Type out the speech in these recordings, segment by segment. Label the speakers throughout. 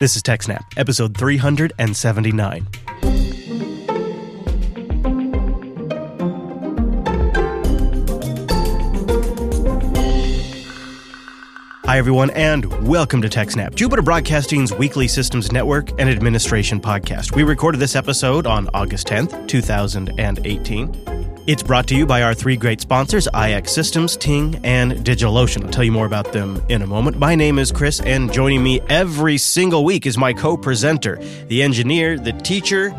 Speaker 1: This is TechSnap, episode 379. Hi, everyone, and welcome to TechSnap, Jupiter Broadcasting's weekly systems network and administration podcast. We recorded this episode on August 10th, 2018. It's brought to you by our three great sponsors, IX Systems, Ting, and DigitalOcean. I'll tell you more about them in a moment. My name is Chris, and joining me every single week is my co presenter, the engineer, the teacher,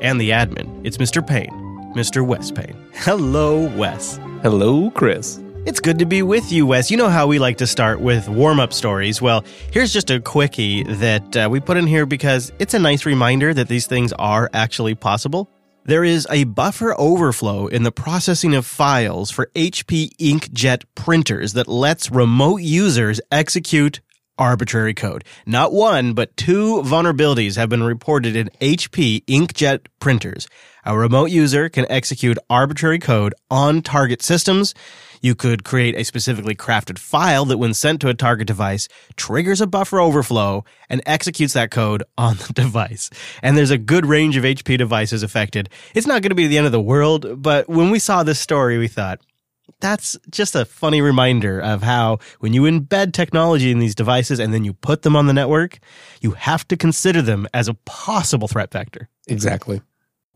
Speaker 1: and the admin. It's Mr. Payne, Mr. Wes Payne. Hello, Wes.
Speaker 2: Hello, Chris.
Speaker 1: It's good to be with you, Wes. You know how we like to start with warm up stories. Well, here's just a quickie that uh, we put in here because it's a nice reminder that these things are actually possible. There is a buffer overflow in the processing of files for HP inkjet printers that lets remote users execute arbitrary code. Not one, but two vulnerabilities have been reported in HP inkjet printers. A remote user can execute arbitrary code on target systems. You could create a specifically crafted file that, when sent to a target device, triggers a buffer overflow and executes that code on the device. And there's a good range of HP devices affected. It's not going to be the end of the world, but when we saw this story, we thought, that's just a funny reminder of how when you embed technology in these devices and then you put them on the network, you have to consider them as a possible threat vector.
Speaker 2: Exactly.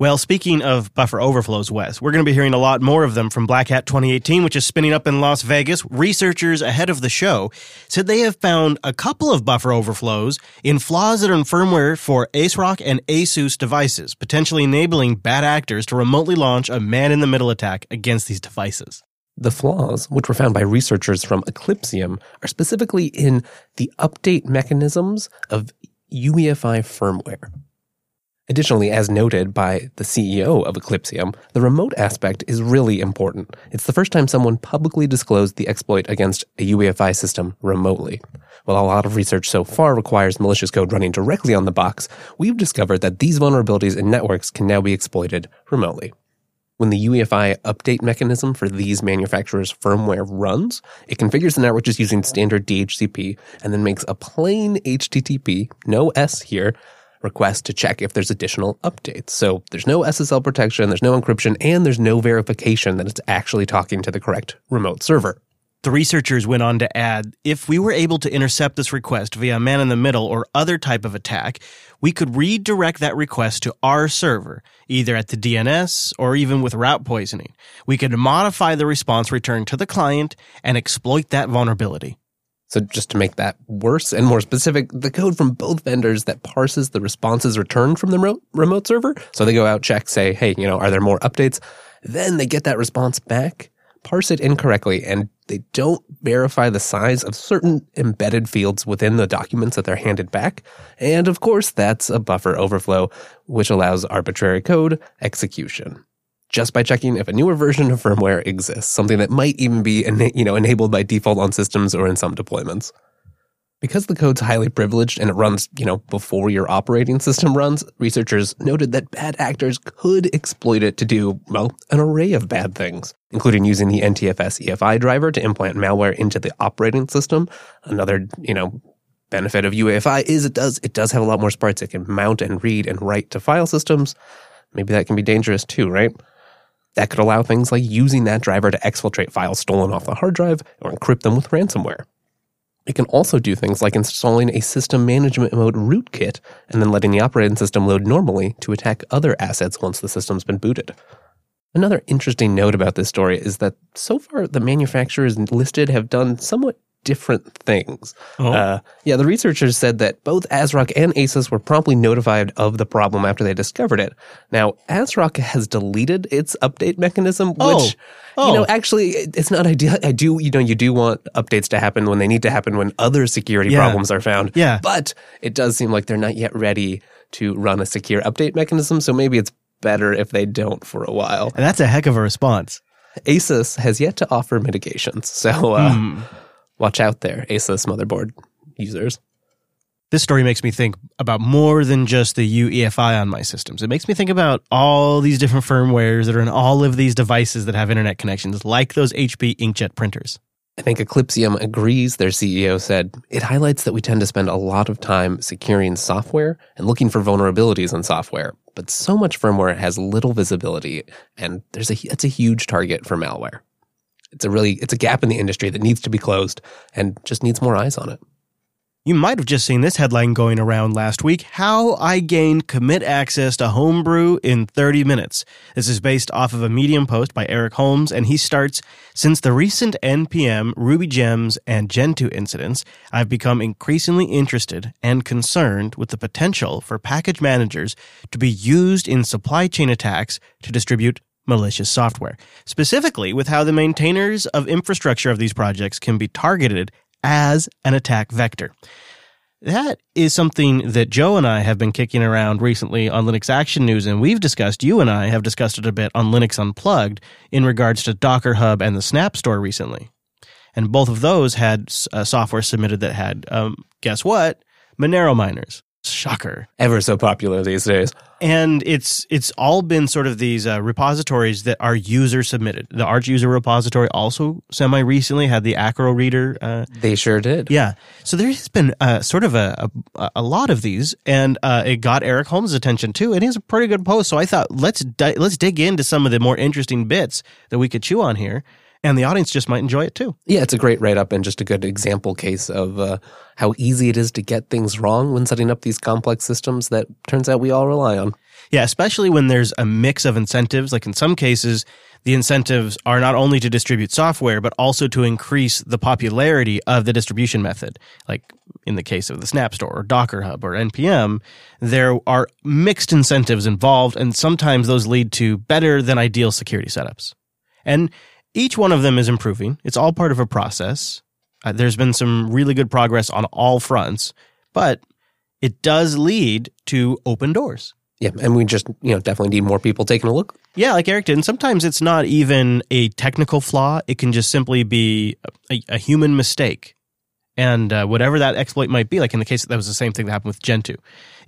Speaker 1: Well, speaking of buffer overflows, Wes, we're going to be hearing a lot more of them from Black Hat 2018, which is spinning up in Las Vegas. Researchers ahead of the show said they have found a couple of buffer overflows in flaws that are in firmware for ASRock and ASUS devices, potentially enabling bad actors to remotely launch a man in the middle attack against these devices.
Speaker 2: The flaws, which were found by researchers from Eclypsium, are specifically in the update mechanisms of UEFI firmware. Additionally, as noted by the CEO of Eclypsium, the remote aspect is really important. It's the first time someone publicly disclosed the exploit against a UEFI system remotely. While a lot of research so far requires malicious code running directly on the box, we've discovered that these vulnerabilities in networks can now be exploited remotely. When the UEFI update mechanism for these manufacturers' firmware runs, it configures the network just using standard DHCP and then makes a plain HTTP, no S here, request to check if there's additional updates. So there's no SSL protection, there's no encryption, and there's no verification that it's actually talking to the correct remote server.
Speaker 1: The researchers went on to add if we were able to intercept this request via man in the middle or other type of attack, we could redirect that request to our server, either at the DNS or even with route poisoning. We could modify the response returned to the client and exploit that vulnerability.
Speaker 2: So just to make that worse and more specific, the code from both vendors that parses the responses returned from the remote, server. So they go out, check, say, hey, you know, are there more updates? Then they get that response back, parse it incorrectly, and they don't verify the size of certain embedded fields within the documents that they're handed back. And of course, that's a buffer overflow, which allows arbitrary code execution just by checking if a newer version of firmware exists, something that might even be you know, enabled by default on systems or in some deployments. Because the code's highly privileged and it runs, you know, before your operating system runs, researchers noted that bad actors could exploit it to do, well, an array of bad things, including using the NTFS EFI driver to implant malware into the operating system. Another, you know, benefit of UEFI is it does it does have a lot more sprites it can mount and read and write to file systems. Maybe that can be dangerous too, right? That could allow things like using that driver to exfiltrate files stolen off the hard drive or encrypt them with ransomware. It can also do things like installing a system management mode rootkit and then letting the operating system load normally to attack other assets once the system's been booted. Another interesting note about this story is that so far the manufacturers listed have done somewhat different things. Oh. Uh, yeah, the researchers said that both ASRock and ASUS were promptly notified of the problem after they discovered it. Now, ASRock has deleted its update mechanism, which, oh. Oh. you know, actually, it's not ideal. I do, you know, you do want updates to happen when they need to happen when other security yeah. problems are found.
Speaker 1: Yeah.
Speaker 2: But it does seem like they're not yet ready to run a secure update mechanism. So maybe it's better if they don't for a while.
Speaker 1: And that's a heck of a response.
Speaker 2: ASUS has yet to offer mitigations. So, uh, mm watch out there, ASUS motherboard users.
Speaker 1: This story makes me think about more than just the UEFI on my systems. It makes me think about all these different firmwares that are in all of these devices that have internet connections, like those HP inkjet printers.
Speaker 2: I think Eclypsium agrees. Their CEO said it highlights that we tend to spend a lot of time securing software and looking for vulnerabilities in software, but so much firmware has little visibility, and there's a it's a huge target for malware. It's a really it's a gap in the industry that needs to be closed and just needs more eyes on it.
Speaker 1: You might have just seen this headline going around last week How I Gained Commit Access to Homebrew in 30 Minutes. This is based off of a Medium post by Eric Holmes, and he starts Since the recent NPM, Ruby Gems, and Gentoo incidents, I've become increasingly interested and concerned with the potential for package managers to be used in supply chain attacks to distribute malicious software, specifically with how the maintainers of infrastructure of these projects can be targeted as an attack vector. That is something that Joe and I have been kicking around recently on Linux Action News, and we've discussed, you and I have discussed it a bit on Linux Unplugged in regards to Docker Hub and the Snap Store recently. And both of those had uh, software submitted that had, um, guess what? Monero miners. Shocker.
Speaker 2: Ever so popular these days.
Speaker 1: And it's it's all been sort of these uh, repositories that are user submitted. The Arch user repository also semi recently had the Acro Reader. Uh,
Speaker 2: they sure did.
Speaker 1: Yeah. So there has been uh, sort of a, a, a lot of these, and uh, it got Eric Holmes' attention too. And he's a pretty good post. So I thought let's di- let's dig into some of the more interesting bits that we could chew on here and the audience just might enjoy it too.
Speaker 2: Yeah, it's a great write up and just a good example case of uh, how easy it is to get things wrong when setting up these complex systems that turns out we all rely on.
Speaker 1: Yeah, especially when there's a mix of incentives. Like in some cases, the incentives are not only to distribute software, but also to increase the popularity of the distribution method. Like in the case of the Snap Store or Docker Hub or NPM, there are mixed incentives involved, and sometimes those lead to better than ideal security setups. And each one of them is improving. It's all part of a process. Uh, there's been some really good progress on all fronts, but it does lead to open doors.
Speaker 2: Yeah, and we just, you know, definitely need more people taking a look.
Speaker 1: Yeah, like Eric did. And sometimes it's not even a technical flaw. It can just simply be a, a human mistake and uh, whatever that exploit might be, like in the case that was the same thing that happened with Gentoo,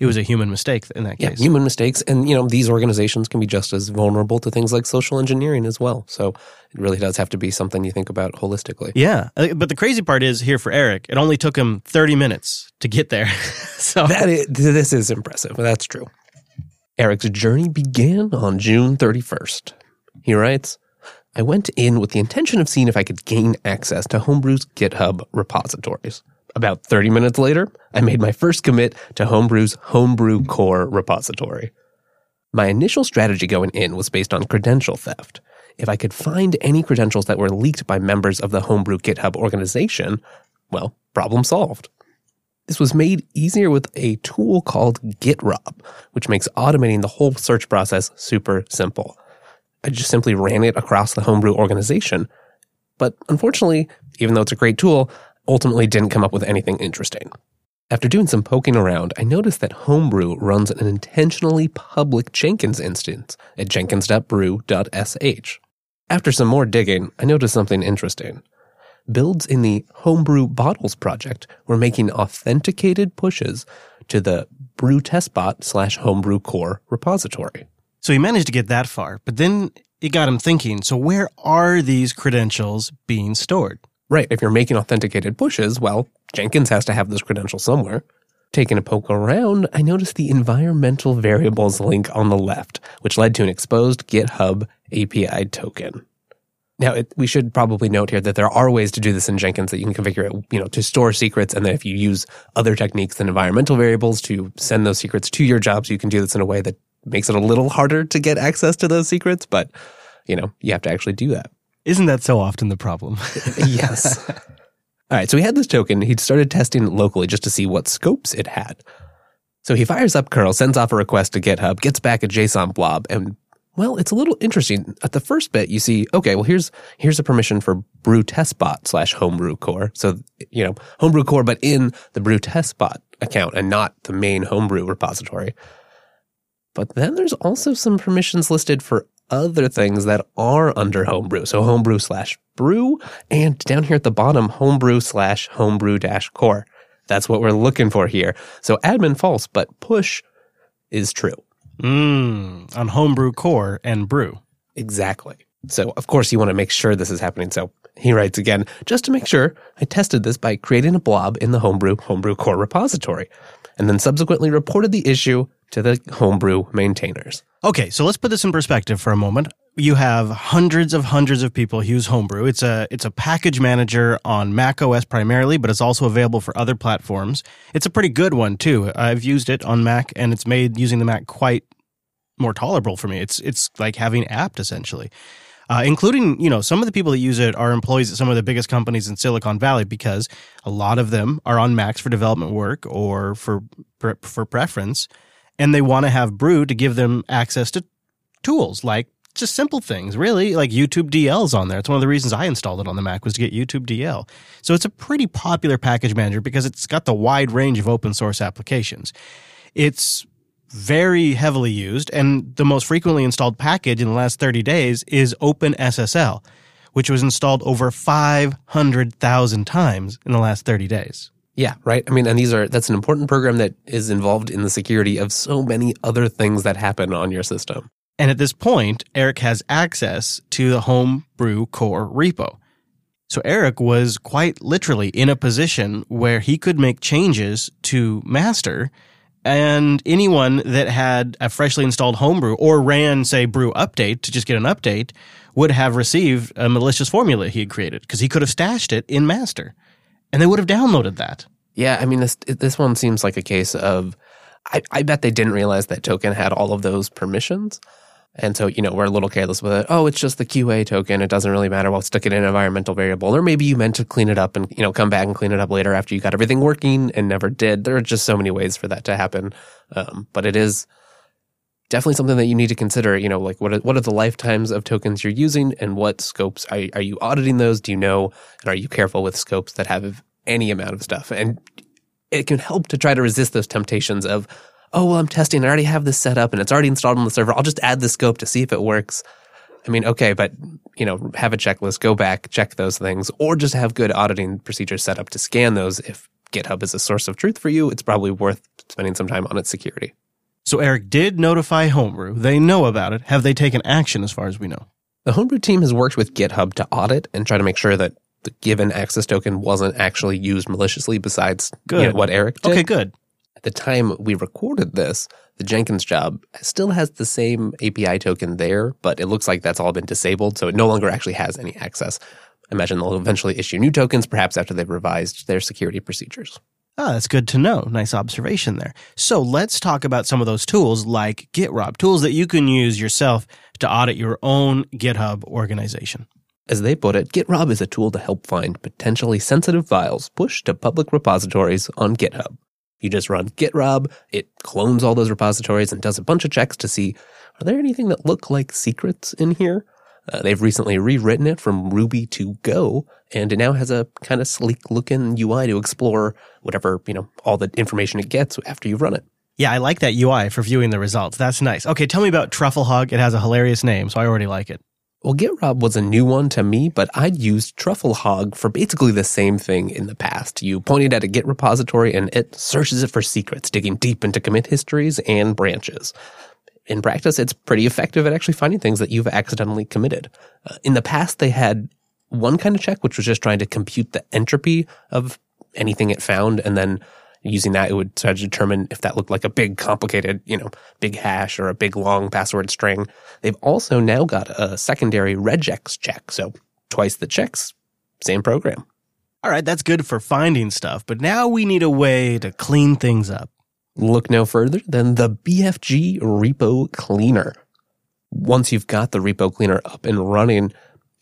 Speaker 1: it was a human mistake in that case.
Speaker 2: Yeah, human mistakes, and you know these organizations can be just as vulnerable to things like social engineering as well. So it really does have to be something you think about holistically.
Speaker 1: Yeah, uh, but the crazy part is here for Eric, it only took him thirty minutes to get there. so
Speaker 2: that is, this is impressive. That's true. Eric's journey began on June thirty first. He writes. I went in with the intention of seeing if I could gain access to Homebrew's GitHub repositories. About 30 minutes later, I made my first commit to Homebrew's Homebrew Core repository. My initial strategy going in was based on credential theft. If I could find any credentials that were leaked by members of the Homebrew GitHub organization, well, problem solved. This was made easier with a tool called GitRob, which makes automating the whole search process super simple. I just simply ran it across the homebrew organization. But unfortunately, even though it's a great tool, ultimately didn't come up with anything interesting. After doing some poking around, I noticed that Homebrew runs an intentionally public Jenkins instance at jenkins.brew.sh. After some more digging, I noticed something interesting. Builds in the Homebrew Bottles project were making authenticated pushes to the brew testbot slash homebrew core repository.
Speaker 1: So he managed to get that far, but then it got him thinking so where are these credentials being stored?
Speaker 2: Right. If you're making authenticated pushes, well, Jenkins has to have this credential somewhere. Taking a poke around, I noticed the environmental variables link on the left, which led to an exposed GitHub API token. Now, it, we should probably note here that there are ways to do this in Jenkins that you can configure it, you know, to store secrets. And then if you use other techniques than environmental variables to send those secrets to your jobs, you can do this in a way that makes it a little harder to get access to those secrets, but you know, you have to actually do that.
Speaker 1: Isn't that so often the problem?
Speaker 2: yes. All right, so he had this token. He'd started testing it locally just to see what scopes it had. So he fires up curl, sends off a request to GitHub, gets back a JSON blob, and well, it's a little interesting. At the first bit, you see, okay, well, here's here's a permission for brew testbot slash homebrew core. So you know, homebrew core, but in the brew testbot account and not the main homebrew repository. But then there's also some permissions listed for other things that are under homebrew. So homebrew slash brew and down here at the bottom, homebrew slash homebrew dash core. That's what we're looking for here. So admin false, but push is true.
Speaker 1: Mm, on homebrew core and brew.
Speaker 2: Exactly. So of course you want to make sure this is happening. So He writes again, just to make sure, I tested this by creating a blob in the Homebrew Homebrew core repository, and then subsequently reported the issue to the Homebrew maintainers.
Speaker 1: Okay, so let's put this in perspective for a moment. You have hundreds of hundreds of people use Homebrew. It's a it's a package manager on Mac OS primarily, but it's also available for other platforms. It's a pretty good one too. I've used it on Mac and it's made using the Mac quite more tolerable for me. It's it's like having apt essentially. Uh, including, you know, some of the people that use it are employees at some of the biggest companies in Silicon Valley because a lot of them are on Macs for development work or for for preference, and they want to have Brew to give them access to tools like just simple things, really, like YouTube DL's on there. It's one of the reasons I installed it on the Mac was to get YouTube DL. So it's a pretty popular package manager because it's got the wide range of open source applications. It's very heavily used, and the most frequently installed package in the last 30 days is OpenSSL, which was installed over 500,000 times in the last 30 days.
Speaker 2: Yeah, right. I mean, and these are that's an important program that is involved in the security of so many other things that happen on your system.
Speaker 1: And at this point, Eric has access to the Homebrew core repo. So Eric was quite literally in a position where he could make changes to master and anyone that had a freshly installed homebrew or ran, say, brew update to just get an update would have received a malicious formula he had created because he could have stashed it in master and they would have downloaded that.
Speaker 2: Yeah, I mean, this this one seems like a case of I, I bet they didn't realize that token had all of those permissions. And so, you know, we're a little careless with it. Oh, it's just the QA token. It doesn't really matter. We'll stick it in an environmental variable. Or maybe you meant to clean it up and, you know, come back and clean it up later after you got everything working and never did. There are just so many ways for that to happen. Um, but it is definitely something that you need to consider. You know, like what are, what are the lifetimes of tokens you're using and what scopes are, are you auditing those? Do you know? And are you careful with scopes that have any amount of stuff? And it can help to try to resist those temptations of, oh, well, I'm testing. I already have this set up and it's already installed on the server. I'll just add the scope to see if it works. I mean, okay, but you know, have a checklist, go back, check those things, or just have good auditing procedures set up to scan those. If GitHub is a source of truth for you, it's probably worth spending some time on its security.
Speaker 1: So Eric did notify Homebrew. They know about it. Have they taken action as far as we know?
Speaker 2: The Homebrew team has worked with GitHub to audit and try to make sure that the given access token wasn't actually used maliciously besides good. You know, what Eric did.
Speaker 1: Okay, good At
Speaker 2: the time we recorded this, the Jenkins job still has the same API token there, but it looks like that's all been disabled, so it no longer actually has any access. I imagine they'll eventually issue new tokens, perhaps after they've revised their security procedures.
Speaker 1: Ah, that's good to know. Nice observation there. So let's talk about some of those tools like GitRob, tools that you can use yourself to audit your own GitHub organization.
Speaker 2: As they put it, GitRob is a tool to help find potentially sensitive files pushed to public repositories on GitHub. You just run gitrob, it clones all those repositories and does a bunch of checks to see are there anything that look like secrets in here? Uh, they've recently rewritten it from Ruby to Go, and it now has a kind of sleek looking UI to explore whatever, you know, all the information it gets after you've run it.
Speaker 1: Yeah, I like that UI for viewing the results. That's nice. Okay, tell me about Trufflehog. It has a hilarious name, so I already like it.
Speaker 2: Well, GitRob was a new one to me, but I'd used Trufflehog for basically the same thing in the past. You point it at a Git repository and it searches it for secrets, digging deep into commit histories and branches. In practice, it's pretty effective at actually finding things that you've accidentally committed. Uh, in the past, they had one kind of check, which was just trying to compute the entropy of anything it found and then using that, it would try to determine if that looked like a big, complicated, you know, big hash or a big, long password string. They've also now got a secondary regex check. So twice the checks, same program.
Speaker 1: All right, that's good for finding stuff, but now we need a way to clean things up.
Speaker 2: Look no further than the BFG repo cleaner. Once you've got the repo cleaner up and running,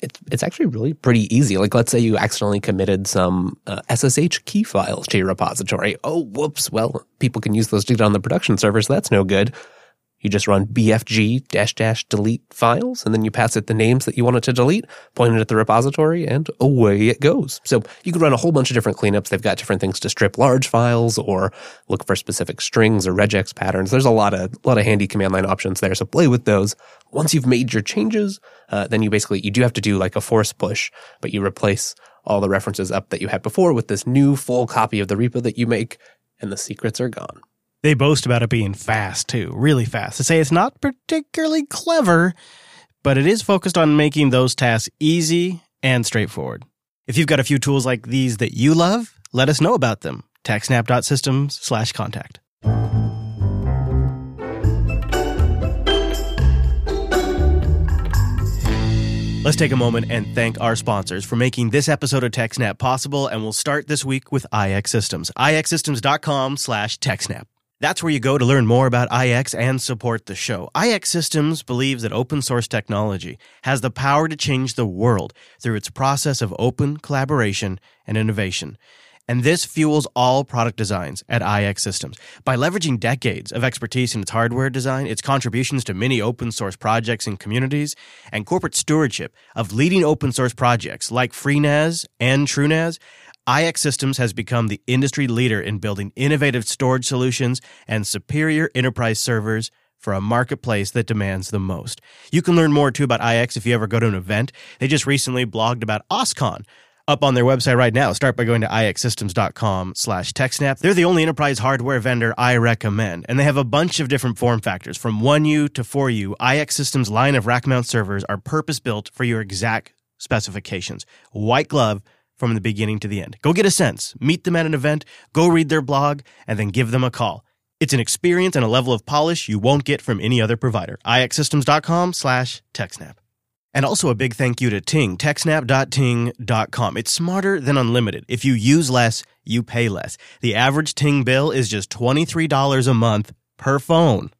Speaker 2: it's it's actually really pretty easy. Like let's say you accidentally committed some uh, SSH key files to your repository. Oh, whoops. Well, people can use those to get on the production server, so that's no good. You just run bfg dash dash delete files, and then you pass it the names that you want it to delete, point it at the repository, and away it goes. So you can run a whole bunch of different cleanups. They've got different things to strip large files or look for specific strings or regex patterns. There's a lot of lot of handy command line options there. So play with those. Once you've made your changes, uh, then you basically you do have to do like a force push, but you replace all the references up that you had before with this new full copy of the repo that you make, and the secrets are gone.
Speaker 1: They boast about it being fast too, really fast. They say it's not particularly clever, but it is focused on making those tasks easy and straightforward. If you've got a few tools like these that you love, let us know about them. TechSnap.systems slash contact. Let's take a moment and thank our sponsors for making this episode of TechSnap possible, and we'll start this week with IX Systems. IXsystems.com slash TechSnap. That's where you go to learn more about IX and support the show. IX Systems believes that open source technology has the power to change the world through its process of open collaboration and innovation. And this fuels all product designs at IX Systems. By leveraging decades of expertise in its hardware design, its contributions to many open source projects and communities, and corporate stewardship of leading open source projects like FreeNAS and TrueNAS, IX Systems has become the industry leader in building innovative storage solutions and superior enterprise servers for a marketplace that demands the most. You can learn more too about IX if you ever go to an event. They just recently blogged about OSCON, up on their website right now. Start by going to ixsystems.com slash TechSnap. They're the only enterprise hardware vendor I recommend, and they have a bunch of different form factors from 1U to 4U. IX Systems line of rack mount servers are purpose built for your exact specifications. White glove from the beginning to the end. Go get a sense, meet them at an event, go read their blog, and then give them a call. It's an experience and a level of polish you won't get from any other provider. ixsystems.com slash TechSnap. And also a big thank you to Ting, techsnap.ting.com. It's smarter than unlimited. If you use less, you pay less. The average Ting bill is just $23 a month per phone.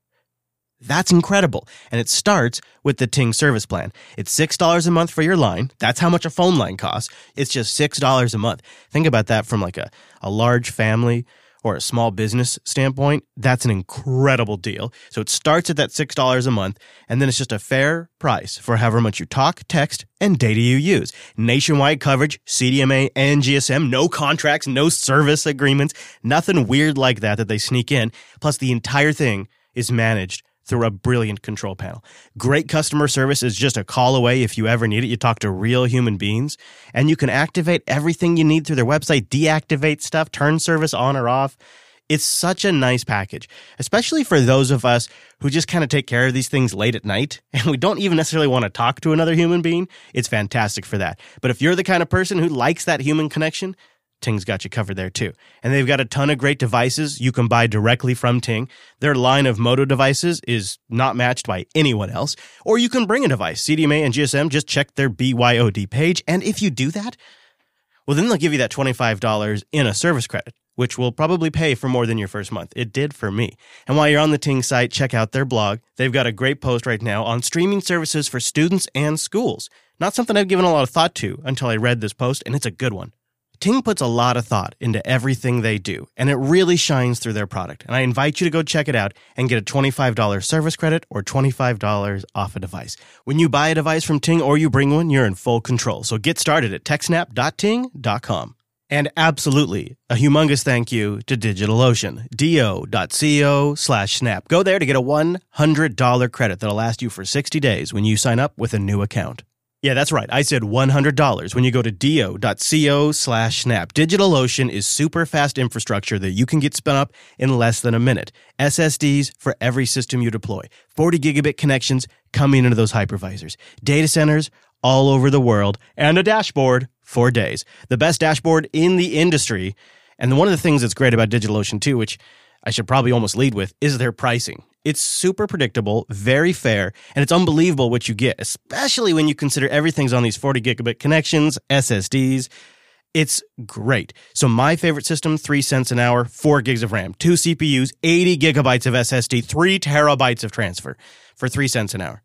Speaker 1: That's incredible. And it starts with the Ting service plan. It's $6 a month for your line. That's how much a phone line costs. It's just $6 a month. Think about that from like a, a large family or a small business standpoint, that's an incredible deal. So it starts at that $6 a month, and then it's just a fair price for however much you talk, text, and data you use. Nationwide coverage, CDMA and GSM, no contracts, no service agreements, nothing weird like that that they sneak in. Plus, the entire thing is managed through a brilliant control panel. Great customer service is just a call away if you ever need it. You talk to real human beings and you can activate everything you need through their website, deactivate stuff, turn service on or off. It's such a nice package, especially for those of us who just kind of take care of these things late at night and we don't even necessarily want to talk to another human being. It's fantastic for that. But if you're the kind of person who likes that human connection, Ting's got you covered there too. And they've got a ton of great devices you can buy directly from Ting. Their line of Moto devices is not matched by anyone else. Or you can bring a device. CDMA and GSM, just check their BYOD page. And if you do that, well, then they'll give you that $25 in a service credit, which will probably pay for more than your first month. It did for me. And while you're on the Ting site, check out their blog. They've got a great post right now on streaming services for students and schools. Not something I've given a lot of thought to until I read this post, and it's a good one. Ting puts a lot of thought into everything they do, and it really shines through their product. And I invite you to go check it out and get a $25 service credit or $25 off a device. When you buy a device from Ting or you bring one, you're in full control. So get started at techsnap.ting.com. And absolutely, a humongous thank you to DigitalOcean, do.co slash snap. Go there to get a $100 credit that'll last you for 60 days when you sign up with a new account. Yeah, that's right. I said $100 when you go to do.co slash snap. DigitalOcean is super fast infrastructure that you can get spun up in less than a minute. SSDs for every system you deploy. 40 gigabit connections coming into those hypervisors. Data centers all over the world and a dashboard for days. The best dashboard in the industry. And one of the things that's great about DigitalOcean too, which I should probably almost lead with, is their pricing. It's super predictable, very fair, and it's unbelievable what you get, especially when you consider everything's on these 40 gigabit connections, SSDs. It's great. So my favorite system, three cents an hour, four gigs of RAM, two CPUs, 80 gigabytes of SSD, three terabytes of transfer for three cents an hour.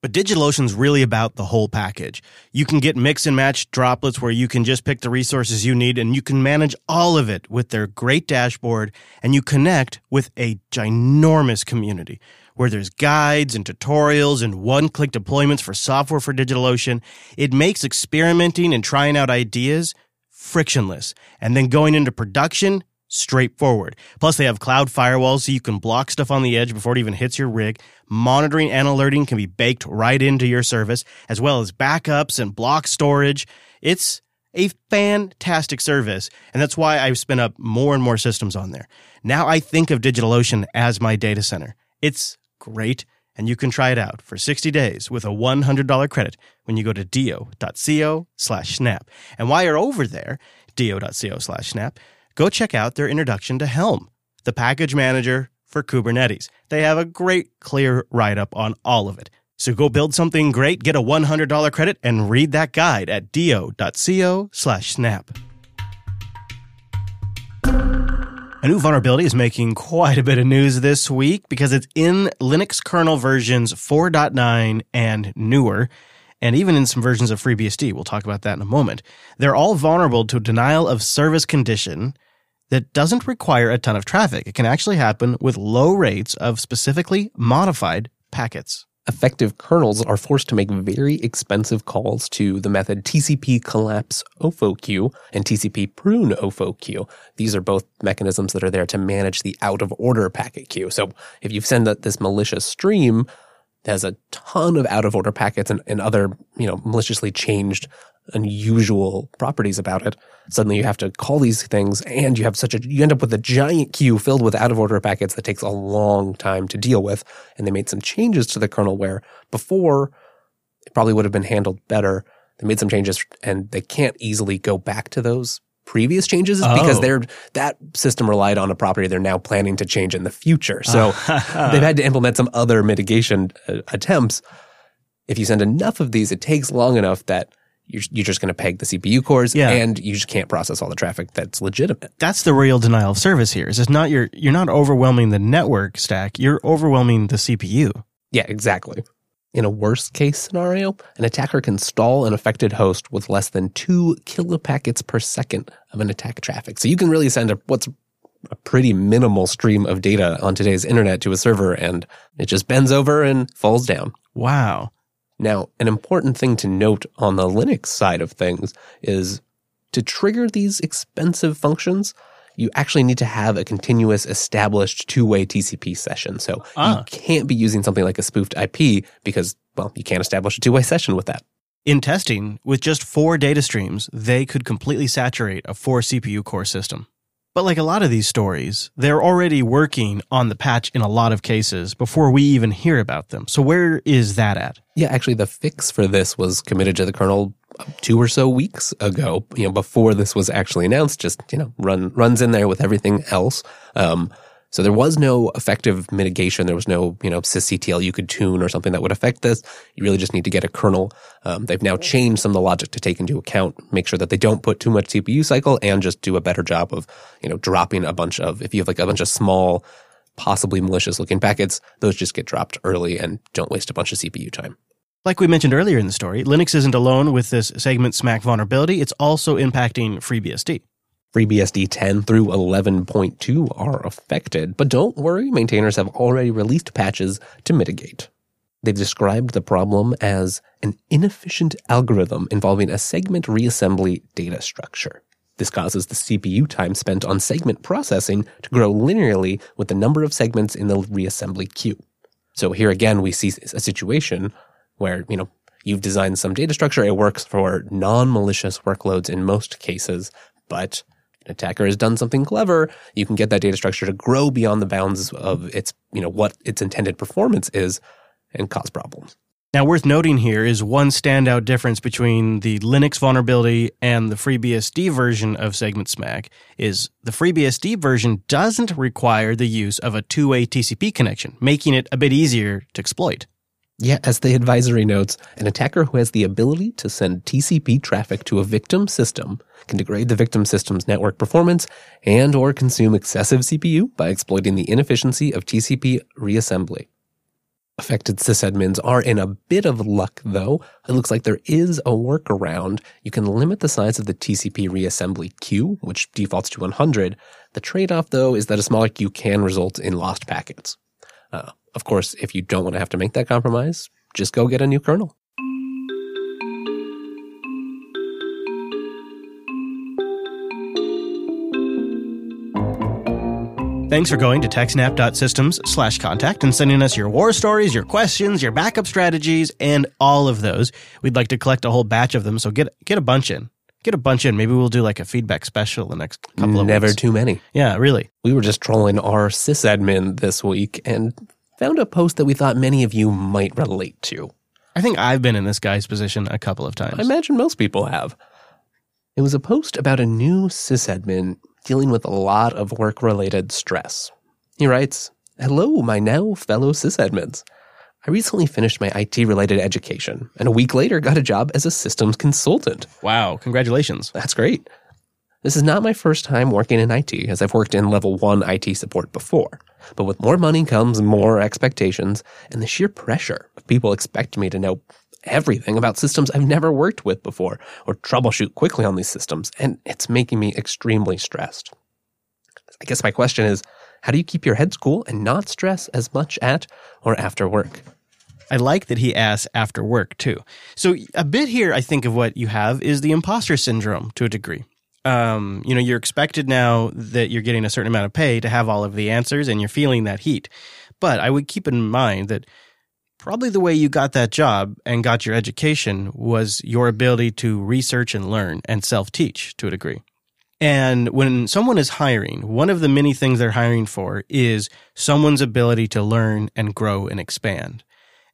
Speaker 1: But DigitalOcean's really about the whole package. You can get mix and match droplets where you can just pick the resources you need and you can manage all of it with their great dashboard and you connect with a ginormous community where there's guides and tutorials and one-click deployments for software for DigitalOcean. It makes experimenting and trying out ideas frictionless. And then going into production, straightforward. Plus, they have cloud firewalls so you can block stuff on the edge before it even hits your rig. Monitoring and alerting can be baked right into your service, as well as backups and block storage. It's a fantastic service, and that's why I've spin up more and more systems on there. Now I think of DigitalOcean as my data center. It's great and you can try it out for 60 days with a $100 credit when you go to do.co slash snap. And while you're over there, do.co slash snap, go check out their introduction to Helm, the package manager for Kubernetes. They have a great, clear write up on all of it. So go build something great, get a $100 credit, and read that guide at do.co slash snap. A new vulnerability is making quite a bit of news this week because it's in Linux kernel versions 4.9 and newer, and even in some versions of FreeBSD. We'll talk about that in a moment. They're all vulnerable to denial of service condition that doesn't require a ton of traffic. It can actually happen with low rates of specifically modified packets
Speaker 2: effective kernels are forced to make very expensive calls to the method TCP collapse OFOQ and TCP prune OFOQ. These are both mechanisms that are there to manage the out of order packet queue. So if you send this malicious stream, that has a ton of out of order packets and, and other, you know, maliciously changed unusual properties about it. Suddenly you have to call these things and you have such a, you end up with a giant queue filled with out of order packets that takes a long time to deal with. And they made some changes to the kernel where before it probably would have been handled better. They made some changes and they can't easily go back to those previous changes oh. because they're that system relied on a property they're now planning to change in the future. So they've had to implement some other mitigation uh, attempts. If you send enough of these, it takes long enough that you're, you're just going to peg the CPU cores yeah. and you just can't process all the traffic that's legitimate.
Speaker 1: That's the real denial of service here. Is it's not your, you're not overwhelming the network stack. You're overwhelming the CPU.
Speaker 2: Yeah, exactly. In a worst case scenario, an attacker can stall an affected host with less than two kilopackets per second of an attack traffic. So you can really send a, what's a pretty minimal stream of data on today's internet to a server and it just bends over and falls down.
Speaker 1: Wow.
Speaker 2: Now, an important thing to note on the Linux side of things is to trigger these expensive functions, you actually need to have a continuous established two-way TCP session. So you ah. can't be using something like a spoofed IP because, well, you can't establish a two-way session with that.
Speaker 1: In testing, with just four data streams, they could completely saturate a four CPU core system. But like a lot of these stories, they're already working on the patch in a lot of cases before we even hear about them. So where is that at?
Speaker 2: Yeah, actually the fix for this was committed to the kernel two or so weeks ago, you know, before this was actually announced, just, you know, run, runs in there with everything else. Um, so there was no effective mitigation. There was no, you know, sysctl you could tune or something that would affect this. You really just need to get a kernel. Um, they've now changed some of the logic to take into account, make sure that they don't put too much CPU cycle and just do a better job of, you know, dropping a bunch of, if you have like a bunch of small, possibly malicious looking packets, those just get dropped early and don't waste a bunch of CPU time.
Speaker 1: Like we mentioned earlier in the story, Linux isn't alone with this segment smack vulnerability. It's also impacting FreeBSD.
Speaker 2: FreeBSD 10 through 11.2 are affected, but don't worry, maintainers have already released patches to mitigate. They've described the problem as an inefficient algorithm involving a segment reassembly data structure. This causes the CPU time spent on segment processing to grow linearly with the number of segments in the reassembly queue. So here again, we see a situation where, you know, you've designed some data structure. It works for non-malicious workloads in most cases, but attacker has done something clever, you can get that data structure to grow beyond the bounds of its, you know, what its intended performance is and cause problems.
Speaker 1: Now, worth noting here is one standout difference between the Linux vulnerability and the FreeBSD version of Segment Smack is the FreeBSD version doesn't require the use of a two-way TCP connection, making it a bit easier to exploit.
Speaker 2: Yeah, as the advisory notes, an attacker who has the ability to send TCP traffic to a victim system can degrade the victim system's network performance and or consume excessive CPU by exploiting the inefficiency of TCP reassembly. Affected sysadmins are in a bit of luck though. It looks like there is a workaround. You can limit the size of the TCP reassembly queue, which defaults to 100. The trade-off though is that a smaller queue can result in lost packets. Uh, of course, if you don't want to have to make that compromise, just go get a new kernel.
Speaker 1: Thanks for going to techsnap.systems slash contact and sending us your war stories, your questions, your backup strategies, and all of those. We'd like to collect a whole batch of them, so get get a bunch in. Get a bunch in. Maybe we'll do like a feedback special the next couple of weeks.
Speaker 2: Never
Speaker 1: weeks.
Speaker 2: too many.
Speaker 1: Yeah, really.
Speaker 2: We were just trolling our sysadmin this week, and found a post that we thought many of you might relate to.
Speaker 1: I think I've been in this guy's position a couple of times.
Speaker 2: I imagine most people have. It was a post about a new sysadmin dealing with a lot of work related stress. He writes, Hello, my now fellow sysadmins. I recently finished my IT related education and a week later got a job as a systems consultant.
Speaker 1: Wow, congratulations.
Speaker 2: That's great. This is not my first time working in IT, as I've worked in level 1 IT support before. But with more money comes more expectations and the sheer pressure of people expecting me to know everything about systems I've never worked with before or troubleshoot quickly on these systems, and it's making me extremely stressed. I guess my question is how do you keep your heads cool and not stress as much at or after work?
Speaker 1: I like that he asks after work too. So a bit here, I think of what you have is the imposter syndrome to a degree. Um, you know, you're expected now that you're getting a certain amount of pay to have all of the answers and you're feeling that heat. But I would keep in mind that probably the way you got that job and got your education was your ability to research and learn and self teach to a degree. And when someone is hiring, one of the many things they're hiring for is someone's ability to learn and grow and expand.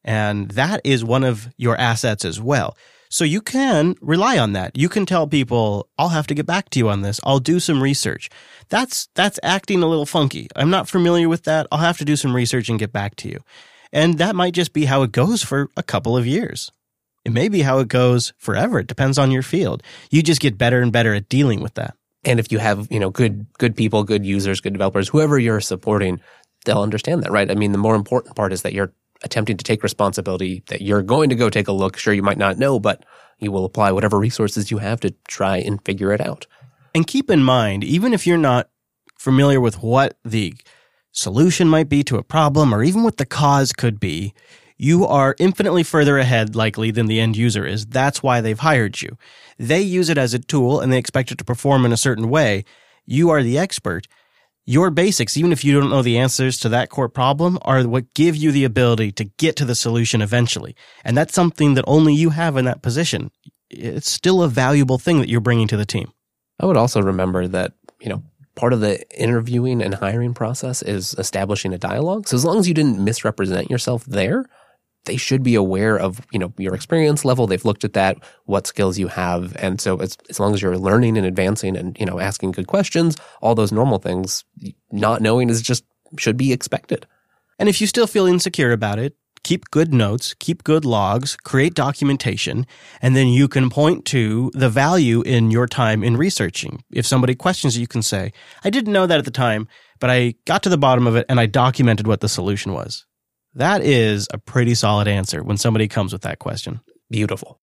Speaker 1: And that is one of your assets as well. So you can rely on that. You can tell people, I'll have to get back to you on this. I'll do some research. That's, that's acting a little funky. I'm not familiar with that. I'll have to do some research and get back to you. And that might just be how it goes for a couple of years. It may be how it goes forever. It depends on your field. You just get better and better at dealing with that.
Speaker 2: And if you have, you know, good good people, good users, good developers, whoever you're supporting, they'll understand that, right? I mean, the more important part is that you're attempting to take responsibility, that you're going to go take a look. Sure, you might not know, but you will apply whatever resources you have to try and figure it out.
Speaker 1: And keep in mind, even if you're not familiar with what the solution might be to a problem or even what the cause could be, you are infinitely further ahead likely than the end user is. That's why they've hired you. They use it as a tool and they expect it to perform in a certain way. You are the expert. Your basics, even if you don't know the answers to that core problem, are what give you the ability to get to the solution eventually. And that's something that only you have in that position. It's still a valuable thing that you're bringing to the team.
Speaker 2: I would also remember that, you know, part of the interviewing and hiring process is establishing a dialogue. So as long as you didn't misrepresent yourself there, they should be aware of you know your experience level. They've looked at that, what skills you have, and so as as long as you're learning and advancing and you know asking good questions, all those normal things, not knowing is just should be expected.
Speaker 1: And if you still feel insecure about it, keep good notes, keep good logs, create documentation, and then you can point to the value in your time in researching. If somebody questions you, you can say, I didn't know that at the time, but I got to the bottom of it and I documented what the solution was. That is a pretty solid answer when somebody comes with that question.
Speaker 2: Beautiful.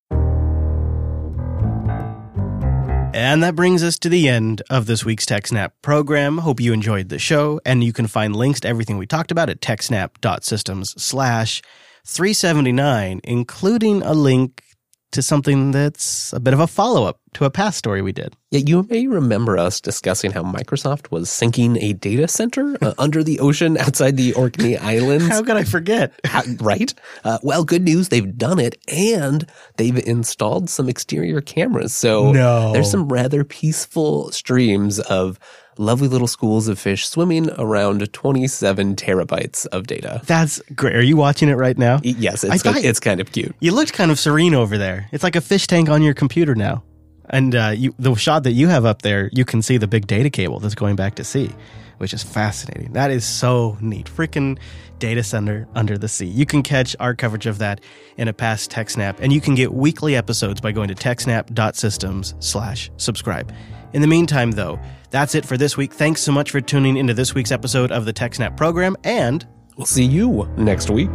Speaker 1: And that brings us to the end of this week's TechSnap program. Hope you enjoyed the show, and you can find links to everything we talked about at techsnap.systems slash 379, including a link to something that's a bit of a follow up to a past story we did.
Speaker 2: Yeah, you may remember us discussing how Microsoft was sinking a data center uh, under the ocean outside the Orkney Islands.
Speaker 1: How could I forget?
Speaker 2: How, right? Uh, well, good news, they've done it and they've installed some exterior cameras. So
Speaker 1: no.
Speaker 2: there's some rather peaceful streams of lovely little schools of fish swimming around 27 terabytes of data.
Speaker 1: That's great. Are you watching it right now?
Speaker 2: Yes, it's, good, it's kind of cute.
Speaker 1: You looked kind of serene over there. It's like a fish tank on your computer now. And uh, you, the shot that you have up there, you can see the big data cable that's going back to sea, which is fascinating. That is so neat. Freaking data center under the sea. You can catch our coverage of that in a past TechSnap, and you can get weekly episodes by going to techsnap.systems slash subscribe. In the meantime, though, that's it for this week. Thanks so much for tuning into this week's episode of the TechSnap program, and
Speaker 2: we'll see you next week.